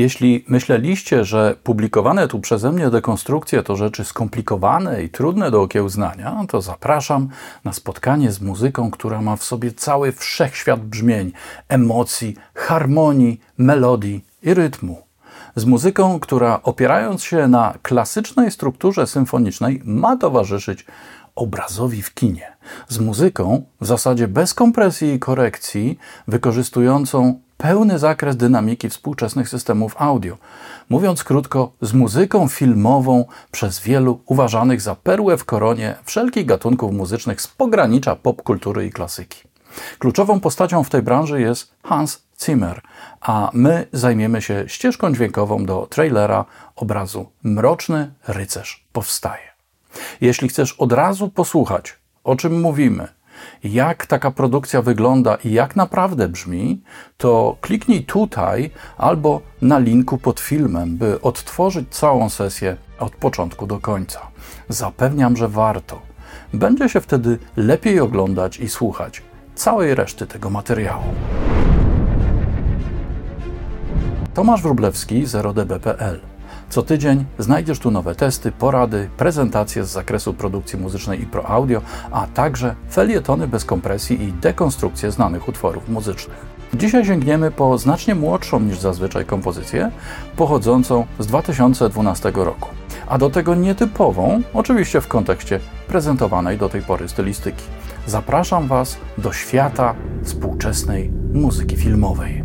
Jeśli myśleliście, że publikowane tu przeze mnie dekonstrukcje to rzeczy skomplikowane i trudne do okiełznania, to zapraszam na spotkanie z muzyką, która ma w sobie cały wszechświat brzmień, emocji, harmonii, melodii i rytmu. Z muzyką, która opierając się na klasycznej strukturze symfonicznej, ma towarzyszyć obrazowi w kinie. Z muzyką w zasadzie bez kompresji i korekcji, wykorzystującą pełny zakres dynamiki współczesnych systemów audio. Mówiąc krótko, z muzyką filmową przez wielu uważanych za perłę w koronie wszelkich gatunków muzycznych z pogranicza popkultury i klasyki. Kluczową postacią w tej branży jest Hans Zimmer, a my zajmiemy się ścieżką dźwiękową do trailera obrazu Mroczny Rycerz powstaje. Jeśli chcesz od razu posłuchać, o czym mówimy, jak taka produkcja wygląda i jak naprawdę brzmi, to kliknij tutaj albo na linku pod filmem, by odtworzyć całą sesję od początku do końca. Zapewniam, że warto. Będzie się wtedy lepiej oglądać i słuchać całej reszty tego materiału. Tomasz Wróblewski, 0db.pl co tydzień znajdziesz tu nowe testy, porady, prezentacje z zakresu produkcji muzycznej i pro audio, a także felietony bez kompresji i dekonstrukcje znanych utworów muzycznych. Dzisiaj sięgniemy po znacznie młodszą niż zazwyczaj kompozycję, pochodzącą z 2012 roku, a do tego nietypową, oczywiście w kontekście prezentowanej do tej pory stylistyki. Zapraszam Was do świata współczesnej muzyki filmowej.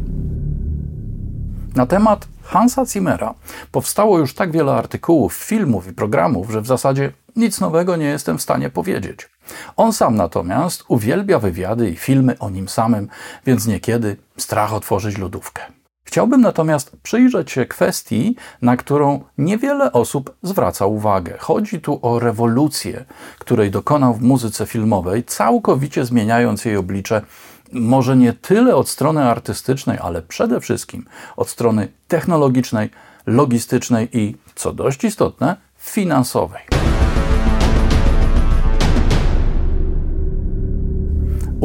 Na temat Hansa Zimmera powstało już tak wiele artykułów, filmów i programów, że w zasadzie nic nowego nie jestem w stanie powiedzieć. On sam natomiast uwielbia wywiady i filmy o nim samym, więc niekiedy strach otworzyć lodówkę. Chciałbym natomiast przyjrzeć się kwestii, na którą niewiele osób zwraca uwagę. Chodzi tu o rewolucję, której dokonał w muzyce filmowej, całkowicie zmieniając jej oblicze może nie tyle od strony artystycznej, ale przede wszystkim od strony technologicznej, logistycznej i, co dość istotne, finansowej.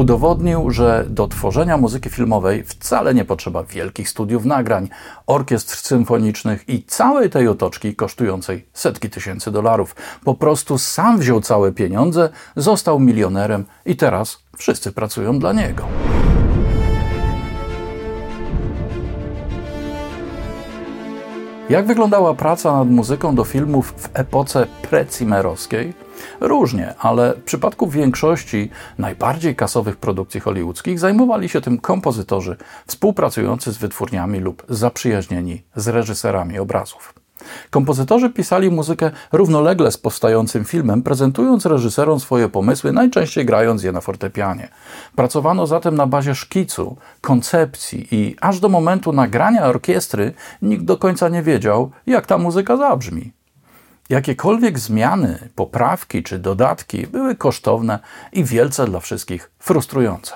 Udowodnił, że do tworzenia muzyki filmowej wcale nie potrzeba wielkich studiów nagrań, orkiestr symfonicznych i całej tej otoczki kosztującej setki tysięcy dolarów. Po prostu sam wziął całe pieniądze, został milionerem i teraz wszyscy pracują dla niego. Jak wyglądała praca nad muzyką do filmów w epoce precimerowskiej? Różnie, ale w przypadku większości najbardziej kasowych produkcji hollywoodzkich zajmowali się tym kompozytorzy współpracujący z wytwórniami lub zaprzyjaźnieni z reżyserami obrazów. Kompozytorzy pisali muzykę równolegle z powstającym filmem, prezentując reżyserom swoje pomysły, najczęściej grając je na fortepianie. Pracowano zatem na bazie szkicu, koncepcji i aż do momentu nagrania orkiestry nikt do końca nie wiedział, jak ta muzyka zabrzmi. Jakiekolwiek zmiany, poprawki czy dodatki były kosztowne i wielce dla wszystkich frustrujące.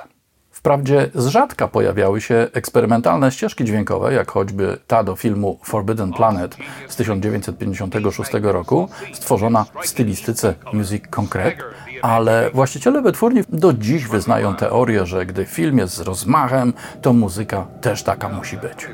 Wprawdzie z rzadka pojawiały się eksperymentalne ścieżki dźwiękowe, jak choćby ta do filmu Forbidden Planet z 1956 roku, stworzona w stylistyce Music Concrete, ale właściciele wytwórni do dziś wyznają teorię, że gdy film jest z rozmachem, to muzyka też taka musi być.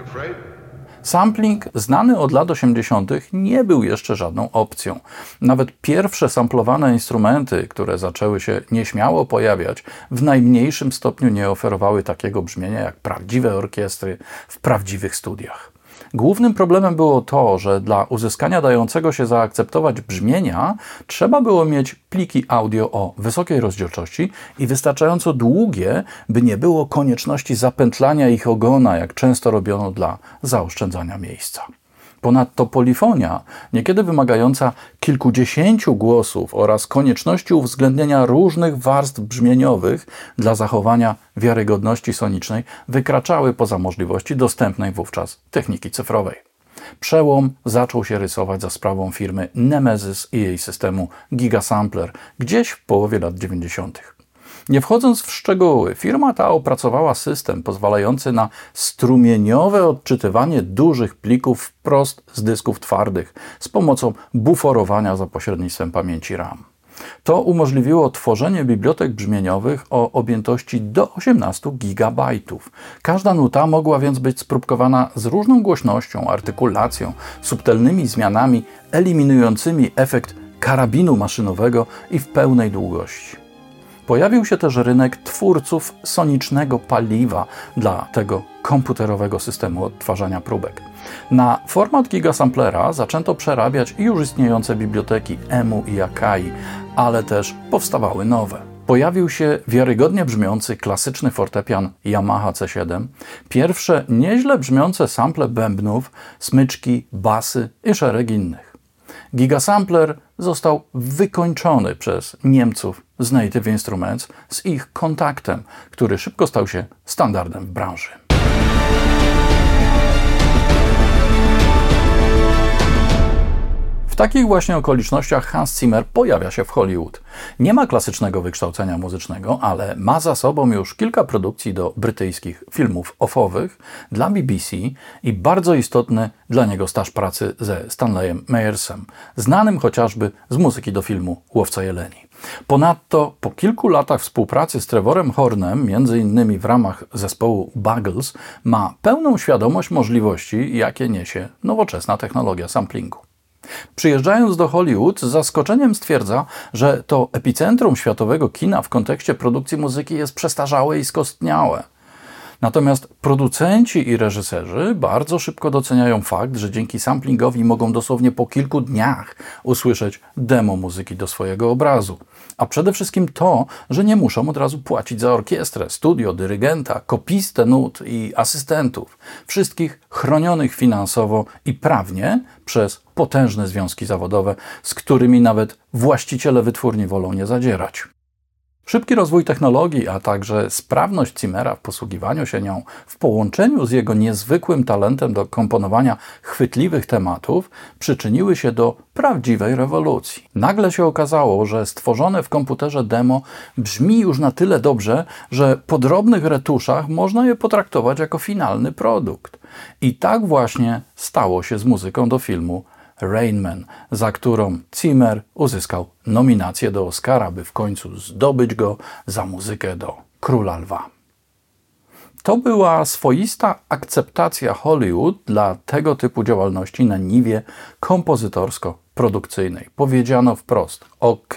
Sampling, znany od lat 80., nie był jeszcze żadną opcją. Nawet pierwsze samplowane instrumenty, które zaczęły się nieśmiało pojawiać, w najmniejszym stopniu nie oferowały takiego brzmienia jak prawdziwe orkiestry w prawdziwych studiach. Głównym problemem było to, że dla uzyskania dającego się zaakceptować brzmienia trzeba było mieć pliki audio o wysokiej rozdzielczości i wystarczająco długie, by nie było konieczności zapętlania ich ogona, jak często robiono dla zaoszczędzania miejsca. Ponadto polifonia, niekiedy wymagająca kilkudziesięciu głosów oraz konieczności uwzględnienia różnych warstw brzmieniowych dla zachowania wiarygodności sonicznej, wykraczały poza możliwości dostępnej wówczas techniki cyfrowej. Przełom zaczął się rysować za sprawą firmy Nemesis i jej systemu Gigasampler gdzieś w połowie lat 90. Nie wchodząc w szczegóły, firma ta opracowała system pozwalający na strumieniowe odczytywanie dużych plików wprost z dysków twardych z pomocą buforowania za pośrednictwem pamięci RAM. To umożliwiło tworzenie bibliotek brzmieniowych o objętości do 18 GB. Każda nuta mogła więc być spróbkowana z różną głośnością, artykulacją, subtelnymi zmianami eliminującymi efekt karabinu maszynowego i w pełnej długości. Pojawił się też rynek twórców sonicznego paliwa dla tego komputerowego systemu odtwarzania próbek. Na format gigasamplera zaczęto przerabiać już istniejące biblioteki EMU i Akai, ale też powstawały nowe. Pojawił się wiarygodnie brzmiący klasyczny fortepian Yamaha C7, pierwsze nieźle brzmiące sample bębnów, smyczki, basy i szereg innych. Gigasampler został wykończony przez Niemców z Native Instruments z ich kontaktem, który szybko stał się standardem w branży. Takich właśnie okolicznościach Hans Zimmer pojawia się w Hollywood. Nie ma klasycznego wykształcenia muzycznego, ale ma za sobą już kilka produkcji do brytyjskich filmów offowych dla BBC i bardzo istotny dla niego staż pracy ze Stanleyem Meyersem, znanym chociażby z muzyki do filmu Łowca Jeleni. Ponadto po kilku latach współpracy z Trevorem Hornem, między innymi w ramach zespołu Buggles, ma pełną świadomość możliwości, jakie niesie nowoczesna technologia samplingu. Przyjeżdżając do Hollywood, z zaskoczeniem stwierdza, że to epicentrum światowego kina w kontekście produkcji muzyki jest przestarzałe i skostniałe. Natomiast producenci i reżyserzy bardzo szybko doceniają fakt, że dzięki samplingowi mogą dosłownie po kilku dniach usłyszeć demo muzyki do swojego obrazu. A przede wszystkim to, że nie muszą od razu płacić za orkiestrę, studio, dyrygenta, kopistę nut i asystentów. Wszystkich chronionych finansowo i prawnie przez potężne związki zawodowe, z którymi nawet właściciele wytwórni wolą nie zadzierać. Szybki rozwój technologii, a także sprawność Zimmera w posługiwaniu się nią w połączeniu z jego niezwykłym talentem do komponowania chwytliwych tematów przyczyniły się do prawdziwej rewolucji. Nagle się okazało, że stworzone w komputerze demo brzmi już na tyle dobrze, że po drobnych retuszach można je potraktować jako finalny produkt. I tak właśnie stało się z muzyką do filmu Rainman, za którą Zimmer uzyskał nominację do Oscara, by w końcu zdobyć go za muzykę do Króla Lwa. To była swoista akceptacja Hollywood dla tego typu działalności na niwie kompozytorsko-produkcyjnej. Powiedziano wprost: OK,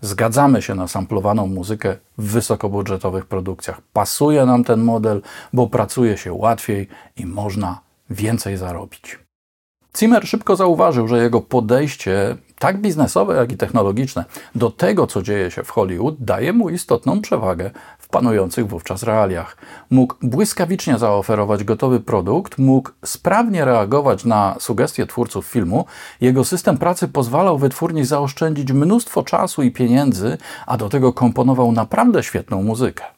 zgadzamy się na samplowaną muzykę w wysokobudżetowych produkcjach. Pasuje nam ten model, bo pracuje się łatwiej i można więcej zarobić. Zimmer szybko zauważył, że jego podejście, tak biznesowe, jak i technologiczne, do tego, co dzieje się w Hollywood, daje mu istotną przewagę w panujących wówczas realiach. Mógł błyskawicznie zaoferować gotowy produkt, mógł sprawnie reagować na sugestie twórców filmu. Jego system pracy pozwalał wytwórni zaoszczędzić mnóstwo czasu i pieniędzy, a do tego komponował naprawdę świetną muzykę.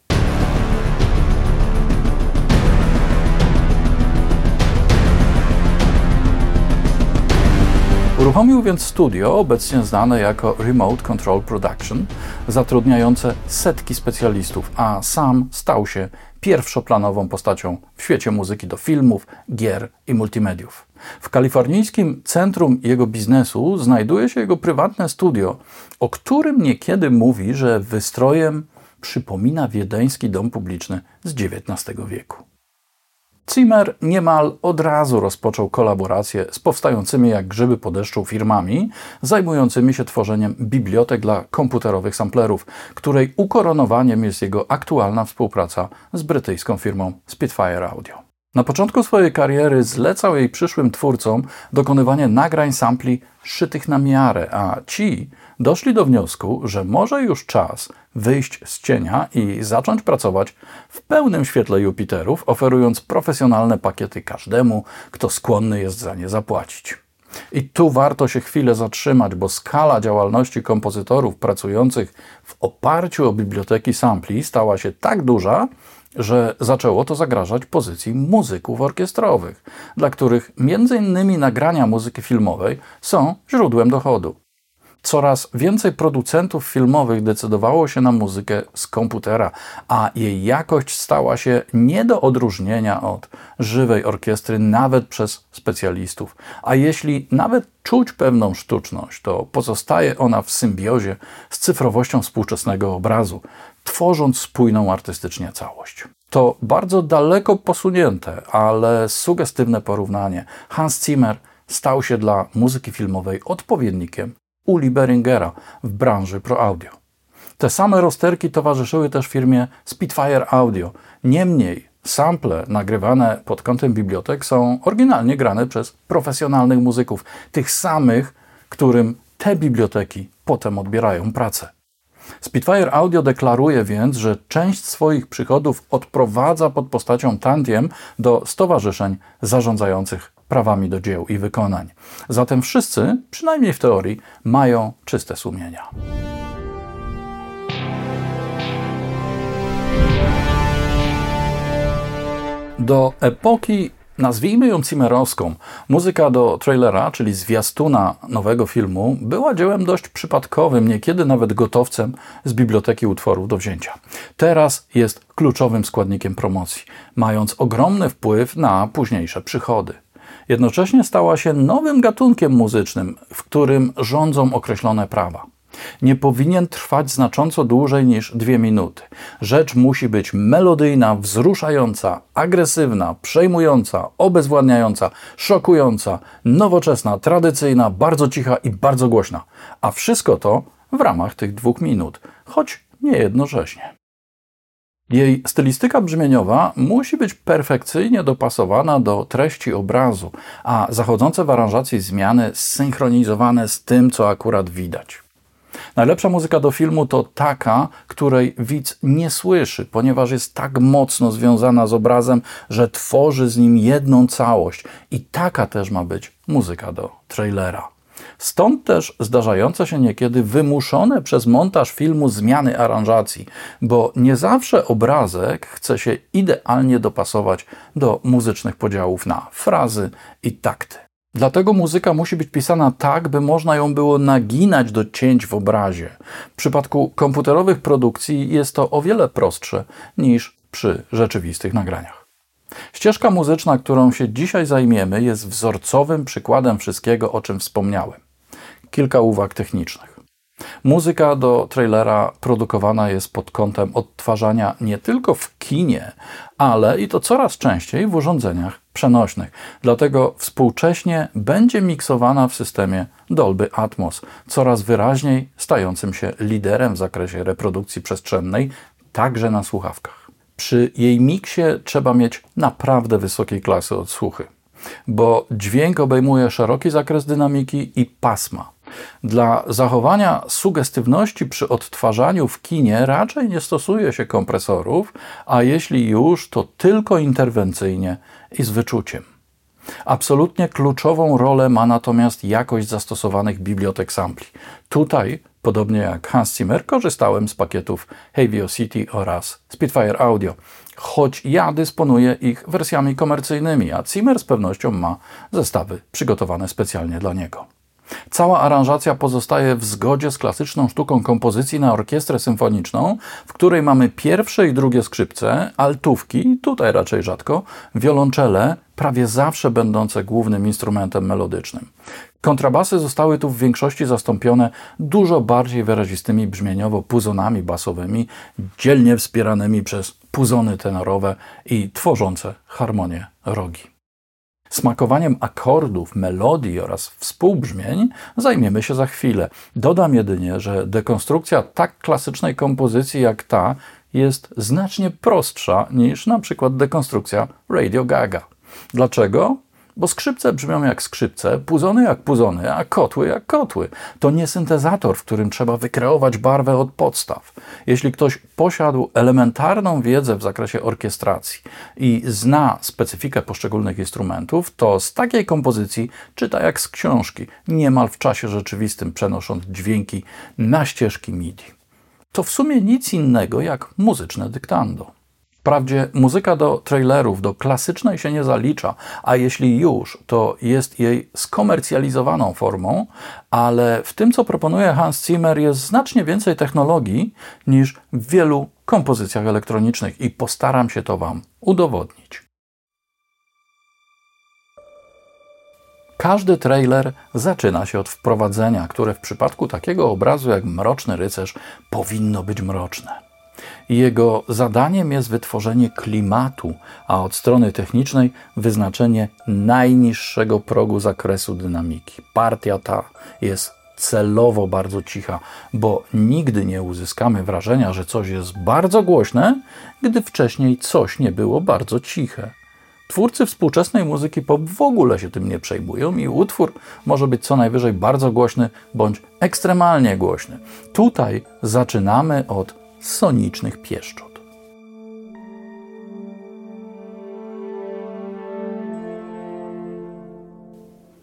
Uruchomił więc studio, obecnie znane jako Remote Control Production, zatrudniające setki specjalistów, a sam stał się pierwszoplanową postacią w świecie muzyki do filmów, gier i multimediów. W kalifornijskim centrum jego biznesu znajduje się jego prywatne studio, o którym niekiedy mówi, że wystrojem przypomina wiedeński dom publiczny z XIX wieku. Zimmer niemal od razu rozpoczął kolaborację z powstającymi jak grzyby po deszczu firmami zajmującymi się tworzeniem bibliotek dla komputerowych samplerów, której ukoronowaniem jest jego aktualna współpraca z brytyjską firmą Spitfire Audio. Na początku swojej kariery zlecał jej przyszłym twórcom dokonywanie nagrań sampli szytych na miarę, a ci doszli do wniosku, że może już czas wyjść z cienia i zacząć pracować w pełnym świetle Jupiterów, oferując profesjonalne pakiety każdemu, kto skłonny jest za nie zapłacić. I tu warto się chwilę zatrzymać, bo skala działalności kompozytorów pracujących w oparciu o biblioteki sampli stała się tak duża, że zaczęło to zagrażać pozycji muzyków orkiestrowych, dla których między innymi nagrania muzyki filmowej są źródłem dochodu. Coraz więcej producentów filmowych decydowało się na muzykę z komputera, a jej jakość stała się nie do odróżnienia od żywej orkiestry, nawet przez specjalistów. A jeśli nawet czuć pewną sztuczność, to pozostaje ona w symbiozie z cyfrowością współczesnego obrazu, tworząc spójną artystycznie całość. To bardzo daleko posunięte, ale sugestywne porównanie. Hans Zimmer stał się dla muzyki filmowej odpowiednikiem Uli Beringera w branży Pro Audio. Te same rozterki towarzyszyły też firmie Spitfire Audio. Niemniej sample nagrywane pod kątem bibliotek są oryginalnie grane przez profesjonalnych muzyków, tych samych, którym te biblioteki potem odbierają pracę. Spitfire Audio deklaruje więc, że część swoich przychodów odprowadza pod postacią tantiem do stowarzyszeń zarządzających prawami do dzieł i wykonań. Zatem wszyscy, przynajmniej w teorii, mają czyste sumienia. Do epoki nazwijmy ją cimerowską. Muzyka do trailera, czyli zwiastuna nowego filmu, była dziełem dość przypadkowym, niekiedy nawet gotowcem z biblioteki utworów do wzięcia. Teraz jest kluczowym składnikiem promocji, mając ogromny wpływ na późniejsze przychody. Jednocześnie stała się nowym gatunkiem muzycznym, w którym rządzą określone prawa nie powinien trwać znacząco dłużej niż dwie minuty. Rzecz musi być melodyjna, wzruszająca, agresywna, przejmująca, obezwładniająca, szokująca, nowoczesna, tradycyjna, bardzo cicha i bardzo głośna. A wszystko to w ramach tych dwóch minut, choć nie jednocześnie. Jej stylistyka brzmieniowa musi być perfekcyjnie dopasowana do treści obrazu, a zachodzące w aranżacji zmiany zsynchronizowane z tym, co akurat widać. Najlepsza muzyka do filmu to taka, której widz nie słyszy, ponieważ jest tak mocno związana z obrazem, że tworzy z nim jedną całość. I taka też ma być muzyka do trailera. Stąd też zdarzające się niekiedy wymuszone przez montaż filmu zmiany aranżacji, bo nie zawsze obrazek chce się idealnie dopasować do muzycznych podziałów na frazy i takty. Dlatego muzyka musi być pisana tak, by można ją było naginać do cięć w obrazie. W przypadku komputerowych produkcji jest to o wiele prostsze niż przy rzeczywistych nagraniach. Ścieżka muzyczna, którą się dzisiaj zajmiemy, jest wzorcowym przykładem wszystkiego, o czym wspomniałem. Kilka uwag technicznych. Muzyka do trailera produkowana jest pod kątem odtwarzania nie tylko w kinie, ale i to coraz częściej w urządzeniach przenośnych. Dlatego współcześnie będzie miksowana w systemie Dolby Atmos, coraz wyraźniej stającym się liderem w zakresie reprodukcji przestrzennej, także na słuchawkach. Przy jej miksie trzeba mieć naprawdę wysokiej klasy odsłuchy, bo dźwięk obejmuje szeroki zakres dynamiki i pasma. Dla zachowania sugestywności przy odtwarzaniu w kinie raczej nie stosuje się kompresorów, a jeśli już, to tylko interwencyjnie i z wyczuciem. Absolutnie kluczową rolę ma natomiast jakość zastosowanych bibliotek sampli. Tutaj, podobnie jak Hans Zimmer, korzystałem z pakietów Havio City oraz Spitfire Audio, choć ja dysponuję ich wersjami komercyjnymi, a Zimmer z pewnością ma zestawy przygotowane specjalnie dla niego. Cała aranżacja pozostaje w zgodzie z klasyczną sztuką kompozycji na orkiestrę symfoniczną, w której mamy pierwsze i drugie skrzypce, altówki, tutaj raczej rzadko, wiolonczele, prawie zawsze będące głównym instrumentem melodycznym. Kontrabasy zostały tu w większości zastąpione dużo bardziej wyrazistymi brzmieniowo puzonami basowymi, dzielnie wspieranymi przez puzony tenorowe i tworzące harmonię rogi. Smakowaniem akordów, melodii oraz współbrzmień zajmiemy się za chwilę. Dodam jedynie, że dekonstrukcja tak klasycznej kompozycji jak ta jest znacznie prostsza niż na przykład dekonstrukcja Radio Gaga. Dlaczego? Bo skrzypce brzmią jak skrzypce, puzony jak puzony, a kotły jak kotły. To nie syntezator, w którym trzeba wykreować barwę od podstaw. Jeśli ktoś posiadł elementarną wiedzę w zakresie orkiestracji i zna specyfikę poszczególnych instrumentów, to z takiej kompozycji czyta jak z książki, niemal w czasie rzeczywistym przenosząc dźwięki na ścieżki MIDI. To w sumie nic innego jak muzyczne dyktando. Wprawdzie muzyka do trailerów, do klasycznej się nie zalicza, a jeśli już, to jest jej skomercjalizowaną formą, ale w tym, co proponuje Hans Zimmer, jest znacznie więcej technologii niż w wielu kompozycjach elektronicznych i postaram się to Wam udowodnić. Każdy trailer zaczyna się od wprowadzenia, które w przypadku takiego obrazu jak Mroczny Rycerz powinno być mroczne. Jego zadaniem jest wytworzenie klimatu, a od strony technicznej wyznaczenie najniższego progu zakresu dynamiki. Partia ta jest celowo bardzo cicha, bo nigdy nie uzyskamy wrażenia, że coś jest bardzo głośne, gdy wcześniej coś nie było bardzo ciche. Twórcy współczesnej muzyki pop w ogóle się tym nie przejmują i utwór może być co najwyżej bardzo głośny bądź ekstremalnie głośny. Tutaj zaczynamy od sonicznych pieszczot.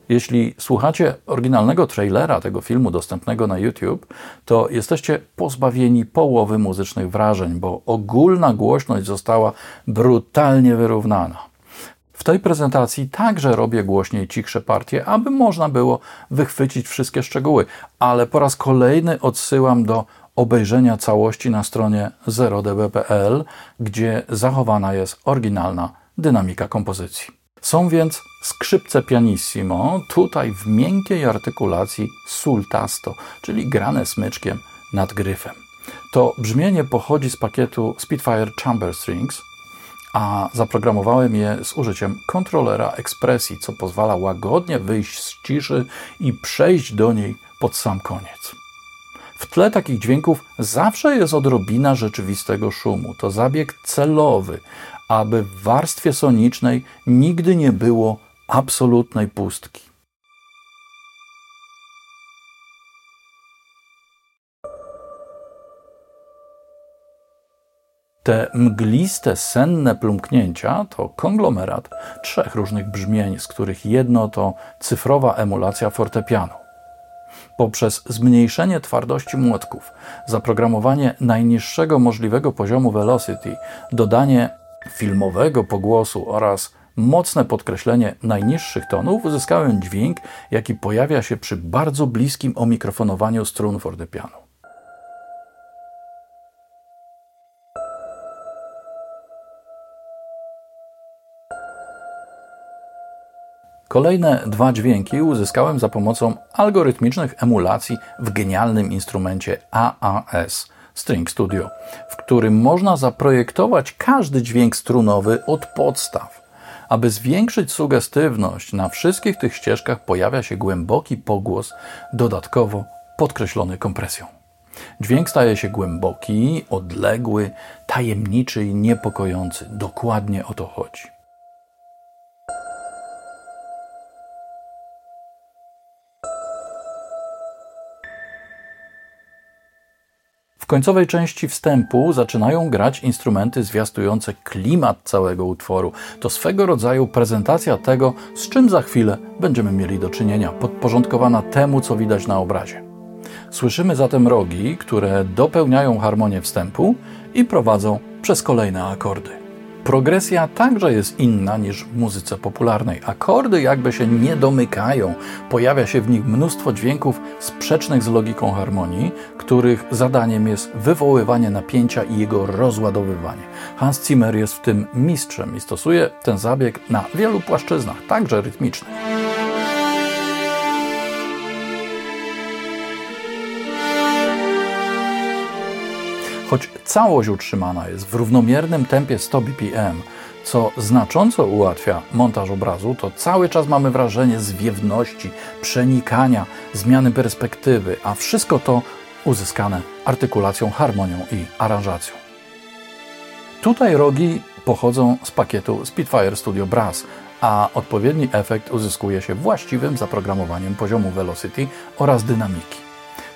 Jeśli słuchacie oryginalnego trailera tego filmu dostępnego na YouTube, to jesteście pozbawieni połowy muzycznych wrażeń, bo ogólna głośność została brutalnie wyrównana. W tej prezentacji także robię głośniej cichsze partie, aby można było wychwycić wszystkie szczegóły, ale po raz kolejny odsyłam do obejrzenia całości na stronie 0db.pl, gdzie zachowana jest oryginalna dynamika kompozycji. Są więc skrzypce pianissimo, tutaj w miękkiej artykulacji sultasto, czyli grane smyczkiem nad gryfem. To brzmienie pochodzi z pakietu Spitfire Chamber Strings, a zaprogramowałem je z użyciem kontrolera ekspresji, co pozwala łagodnie wyjść z ciszy i przejść do niej pod sam koniec. W tle takich dźwięków zawsze jest odrobina rzeczywistego szumu. To zabieg celowy, aby w warstwie sonicznej nigdy nie było absolutnej pustki. Te mgliste, senne plumknięcia to konglomerat trzech różnych brzmień, z których jedno to cyfrowa emulacja fortepianu poprzez zmniejszenie twardości młotków, zaprogramowanie najniższego możliwego poziomu velocity, dodanie filmowego pogłosu oraz mocne podkreślenie najniższych tonów, uzyskałem dźwięk, jaki pojawia się przy bardzo bliskim omikrofonowaniu strun fortepianu. Kolejne dwa dźwięki uzyskałem za pomocą algorytmicznych emulacji w genialnym instrumencie AAS String Studio, w którym można zaprojektować każdy dźwięk strunowy od podstaw. Aby zwiększyć sugestywność, na wszystkich tych ścieżkach pojawia się głęboki pogłos, dodatkowo podkreślony kompresją. Dźwięk staje się głęboki, odległy, tajemniczy i niepokojący. Dokładnie o to chodzi. W końcowej części wstępu zaczynają grać instrumenty zwiastujące klimat całego utworu. To swego rodzaju prezentacja tego, z czym za chwilę będziemy mieli do czynienia, podporządkowana temu, co widać na obrazie. Słyszymy zatem rogi, które dopełniają harmonię wstępu i prowadzą przez kolejne akordy. Progresja także jest inna niż w muzyce popularnej. Akordy jakby się nie domykają. Pojawia się w nich mnóstwo dźwięków sprzecznych z logiką harmonii, których zadaniem jest wywoływanie napięcia i jego rozładowywanie. Hans Zimmer jest w tym mistrzem i stosuje ten zabieg na wielu płaszczyznach, także rytmicznych. Choć całość utrzymana jest w równomiernym tempie 100 bpm, co znacząco ułatwia montaż obrazu, to cały czas mamy wrażenie zwiewności, przenikania, zmiany perspektywy, a wszystko to uzyskane artykulacją, harmonią i aranżacją. Tutaj rogi pochodzą z pakietu Spitfire Studio Brass, a odpowiedni efekt uzyskuje się właściwym zaprogramowaniem poziomu velocity oraz dynamiki.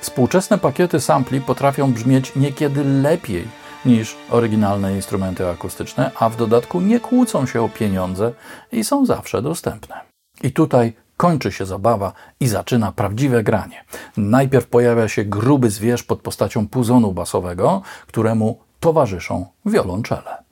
Współczesne pakiety sampli potrafią brzmieć niekiedy lepiej niż oryginalne instrumenty akustyczne, a w dodatku nie kłócą się o pieniądze i są zawsze dostępne. I tutaj kończy się zabawa i zaczyna prawdziwe granie. Najpierw pojawia się gruby zwierz pod postacią puzonu basowego, któremu towarzyszą wiolonczele.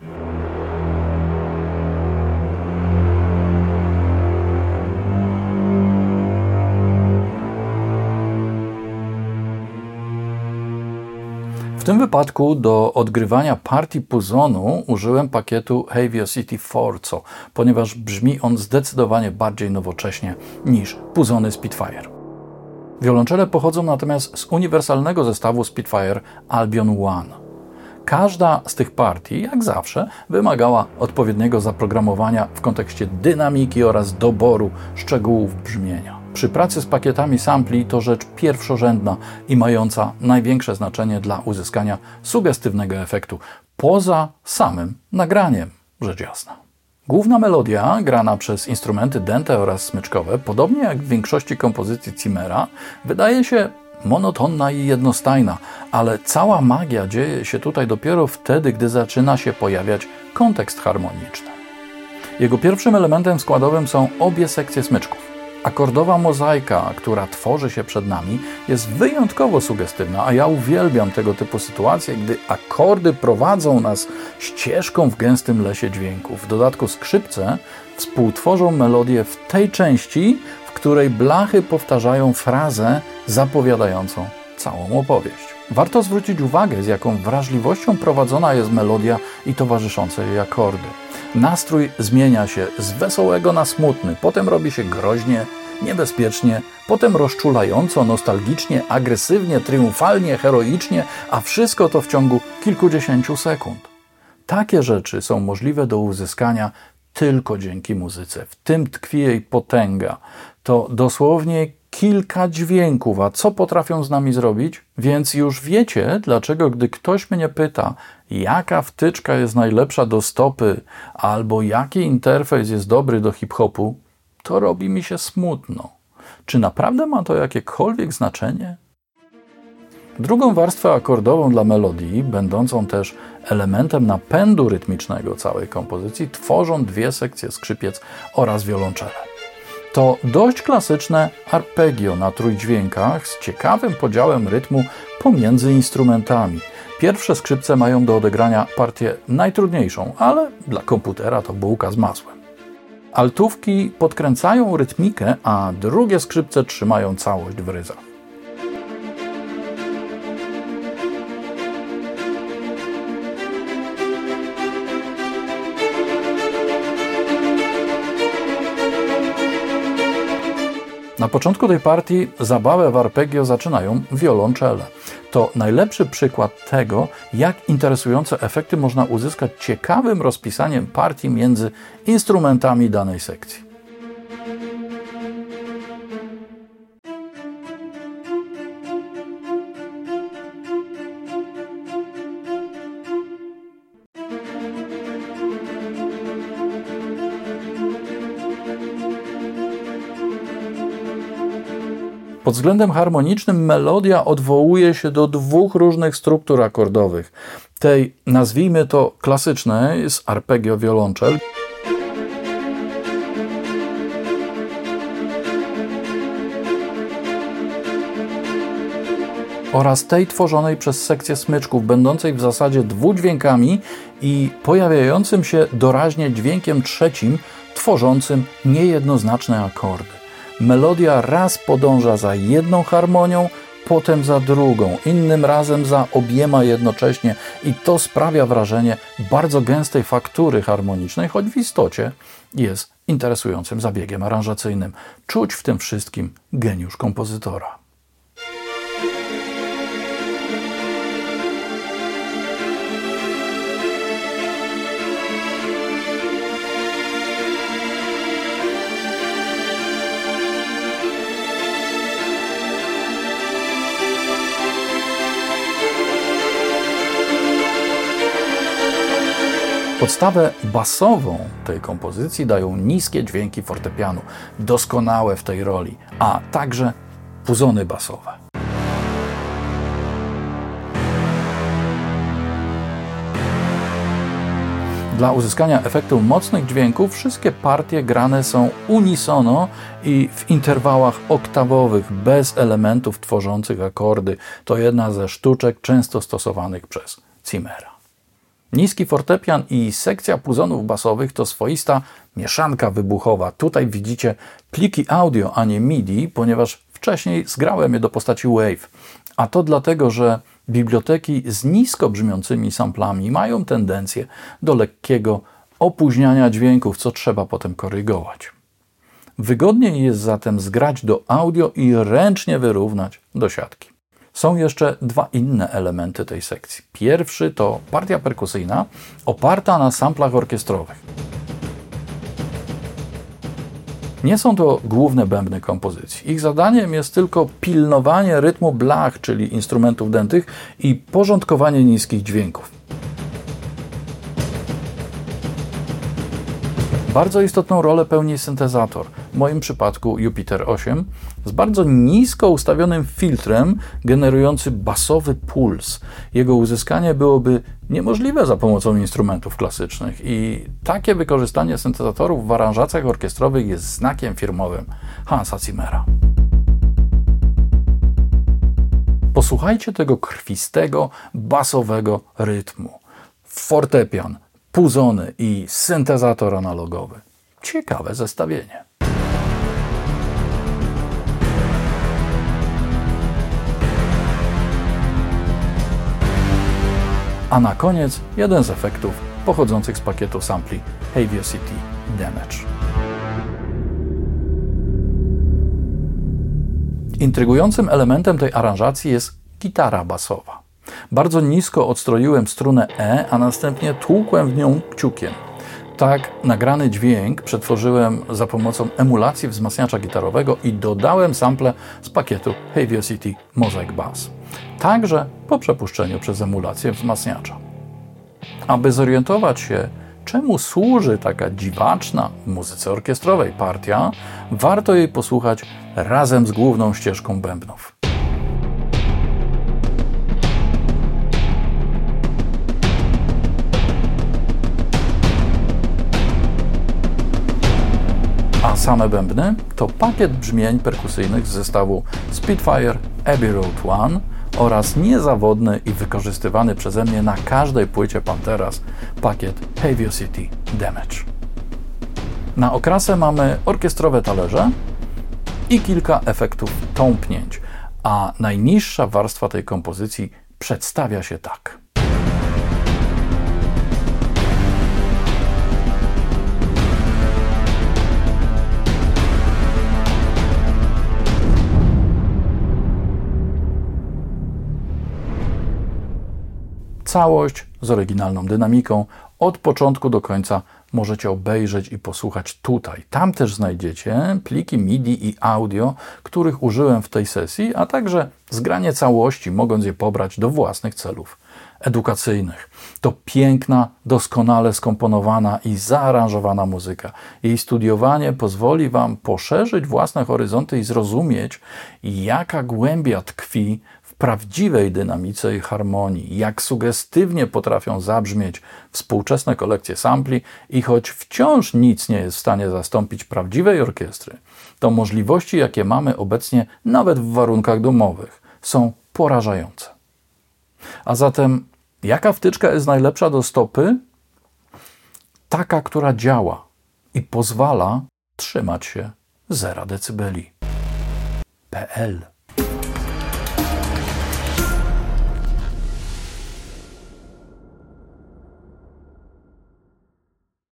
Tym wypadku do odgrywania partii puzonu użyłem pakietu Havio City Forzo, ponieważ brzmi on zdecydowanie bardziej nowocześnie niż puzony Spitfire. Wiolonczele pochodzą natomiast z uniwersalnego zestawu Spitfire Albion One. Każda z tych partii, jak zawsze, wymagała odpowiedniego zaprogramowania w kontekście dynamiki oraz doboru szczegółów brzmienia. Przy pracy z pakietami sampli to rzecz pierwszorzędna i mająca największe znaczenie dla uzyskania sugestywnego efektu poza samym nagraniem, rzecz jasna. Główna melodia, grana przez instrumenty dęte oraz smyczkowe, podobnie jak w większości kompozycji Zimmera, wydaje się monotonna i jednostajna, ale cała magia dzieje się tutaj dopiero wtedy, gdy zaczyna się pojawiać kontekst harmoniczny. Jego pierwszym elementem składowym są obie sekcje smyczków. Akordowa mozaika, która tworzy się przed nami, jest wyjątkowo sugestywna, a ja uwielbiam tego typu sytuacje, gdy akordy prowadzą nas ścieżką w gęstym lesie dźwięków. W dodatku skrzypce współtworzą melodię w tej części, w której blachy powtarzają frazę zapowiadającą całą opowieść. Warto zwrócić uwagę, z jaką wrażliwością prowadzona jest melodia i towarzyszące jej akordy. Nastrój zmienia się z wesołego na smutny, potem robi się groźnie, niebezpiecznie, potem rozczulająco, nostalgicznie, agresywnie, triumfalnie, heroicznie, a wszystko to w ciągu kilkudziesięciu sekund. Takie rzeczy są możliwe do uzyskania tylko dzięki muzyce. W tym tkwi jej potęga. To dosłownie kilka dźwięków, a co potrafią z nami zrobić? Więc już wiecie, dlaczego gdy ktoś mnie pyta, jaka wtyczka jest najlepsza do stopy, albo jaki interfejs jest dobry do hip-hopu, to robi mi się smutno. Czy naprawdę ma to jakiekolwiek znaczenie? Drugą warstwę akordową dla melodii, będącą też elementem napędu rytmicznego całej kompozycji, tworzą dwie sekcje skrzypiec oraz wiolonczele. To dość klasyczne arpeggio na trójdźwiękach z ciekawym podziałem rytmu pomiędzy instrumentami. Pierwsze skrzypce mają do odegrania partię najtrudniejszą, ale dla komputera to bułka z masłem. Altówki podkręcają rytmikę, a drugie skrzypce trzymają całość w ryzach. Na początku tej partii zabawę w arpeggio zaczynają wiolonczele. To najlepszy przykład tego, jak interesujące efekty można uzyskać ciekawym rozpisaniem partii między instrumentami danej sekcji. Pod względem harmonicznym melodia odwołuje się do dwóch różnych struktur akordowych. Tej, nazwijmy to klasycznej, z arpeggio wiolonczel, oraz tej tworzonej przez sekcję smyczków, będącej w zasadzie dwudźwiękami i pojawiającym się doraźnie dźwiękiem trzecim, tworzącym niejednoznaczne akordy. Melodia raz podąża za jedną harmonią, potem za drugą, innym razem za obiema jednocześnie i to sprawia wrażenie bardzo gęstej faktury harmonicznej, choć w istocie jest interesującym zabiegiem aranżacyjnym. Czuć w tym wszystkim geniusz kompozytora. Podstawę basową tej kompozycji dają niskie dźwięki fortepianu, doskonałe w tej roli, a także puzony basowe. Dla uzyskania efektu mocnych dźwięków wszystkie partie grane są unisono i w interwałach oktawowych, bez elementów tworzących akordy. To jedna ze sztuczek często stosowanych przez Zimmera. Niski fortepian i sekcja puzonów basowych to swoista mieszanka wybuchowa. Tutaj widzicie pliki audio, a nie MIDI, ponieważ wcześniej zgrałem je do postaci WAVE. A to dlatego, że biblioteki z nisko brzmiącymi samplami mają tendencję do lekkiego opóźniania dźwięków, co trzeba potem korygować. Wygodniej jest zatem zgrać do audio i ręcznie wyrównać do siatki. Są jeszcze dwa inne elementy tej sekcji. Pierwszy to partia perkusyjna oparta na samplach orkiestrowych. Nie są to główne bębny kompozycji. Ich zadaniem jest tylko pilnowanie rytmu blach, czyli instrumentów dętych, i porządkowanie niskich dźwięków. Bardzo istotną rolę pełni syntezator, w moim przypadku Jupiter 8, z bardzo nisko ustawionym filtrem generujący basowy puls. Jego uzyskanie byłoby niemożliwe za pomocą instrumentów klasycznych i takie wykorzystanie syntezatorów w aranżacjach orkiestrowych jest znakiem firmowym Hansa Zimmera. Posłuchajcie tego krwistego, basowego rytmu. Fortepian, puzony i syntezator analogowy. Ciekawe zestawienie. A na koniec jeden z efektów pochodzących z pakietu sampli Aviosity Damage. Intrygującym elementem tej aranżacji jest gitara basowa. Bardzo nisko odstroiłem strunę E, a następnie tłukłem w nią kciukiem. Tak nagrany dźwięk przetworzyłem za pomocą emulacji wzmacniacza gitarowego i dodałem sample z pakietu Aviosity Mosaic Bass. Także po przepuszczeniu przez emulację wzmacniacza. Aby zorientować się, czemu służy taka dziwaczna w muzyce orkiestrowej partia, warto jej posłuchać razem z główną ścieżką bębnów. Same bębny to pakiet brzmień perkusyjnych z zestawu Spitfire Abbey Road One oraz niezawodny i wykorzystywany przeze mnie na każdej płycie Panteras pakiet City Damage. Na okrasę mamy orkiestrowe talerze i kilka efektów tąpnięć, a najniższa warstwa tej kompozycji przedstawia się tak. Całość z oryginalną dynamiką od początku do końca możecie obejrzeć i posłuchać tutaj. Tam też znajdziecie pliki MIDI i audio, których użyłem w tej sesji, a także zgranie całości, mogąc je pobrać do własnych celów edukacyjnych. To piękna, doskonale skomponowana i zaaranżowana muzyka. Jej studiowanie pozwoli Wam poszerzyć własne horyzonty i zrozumieć, jaka głębia tkwi prawdziwej dynamice i harmonii, jak sugestywnie potrafią zabrzmieć współczesne kolekcje sampli i choć wciąż nic nie jest w stanie zastąpić prawdziwej orkiestry, to możliwości, jakie mamy obecnie nawet w warunkach domowych, są porażające. A zatem, jaka wtyczka jest najlepsza do stopy? Taka, która działa i pozwala trzymać się zera decybeli. PL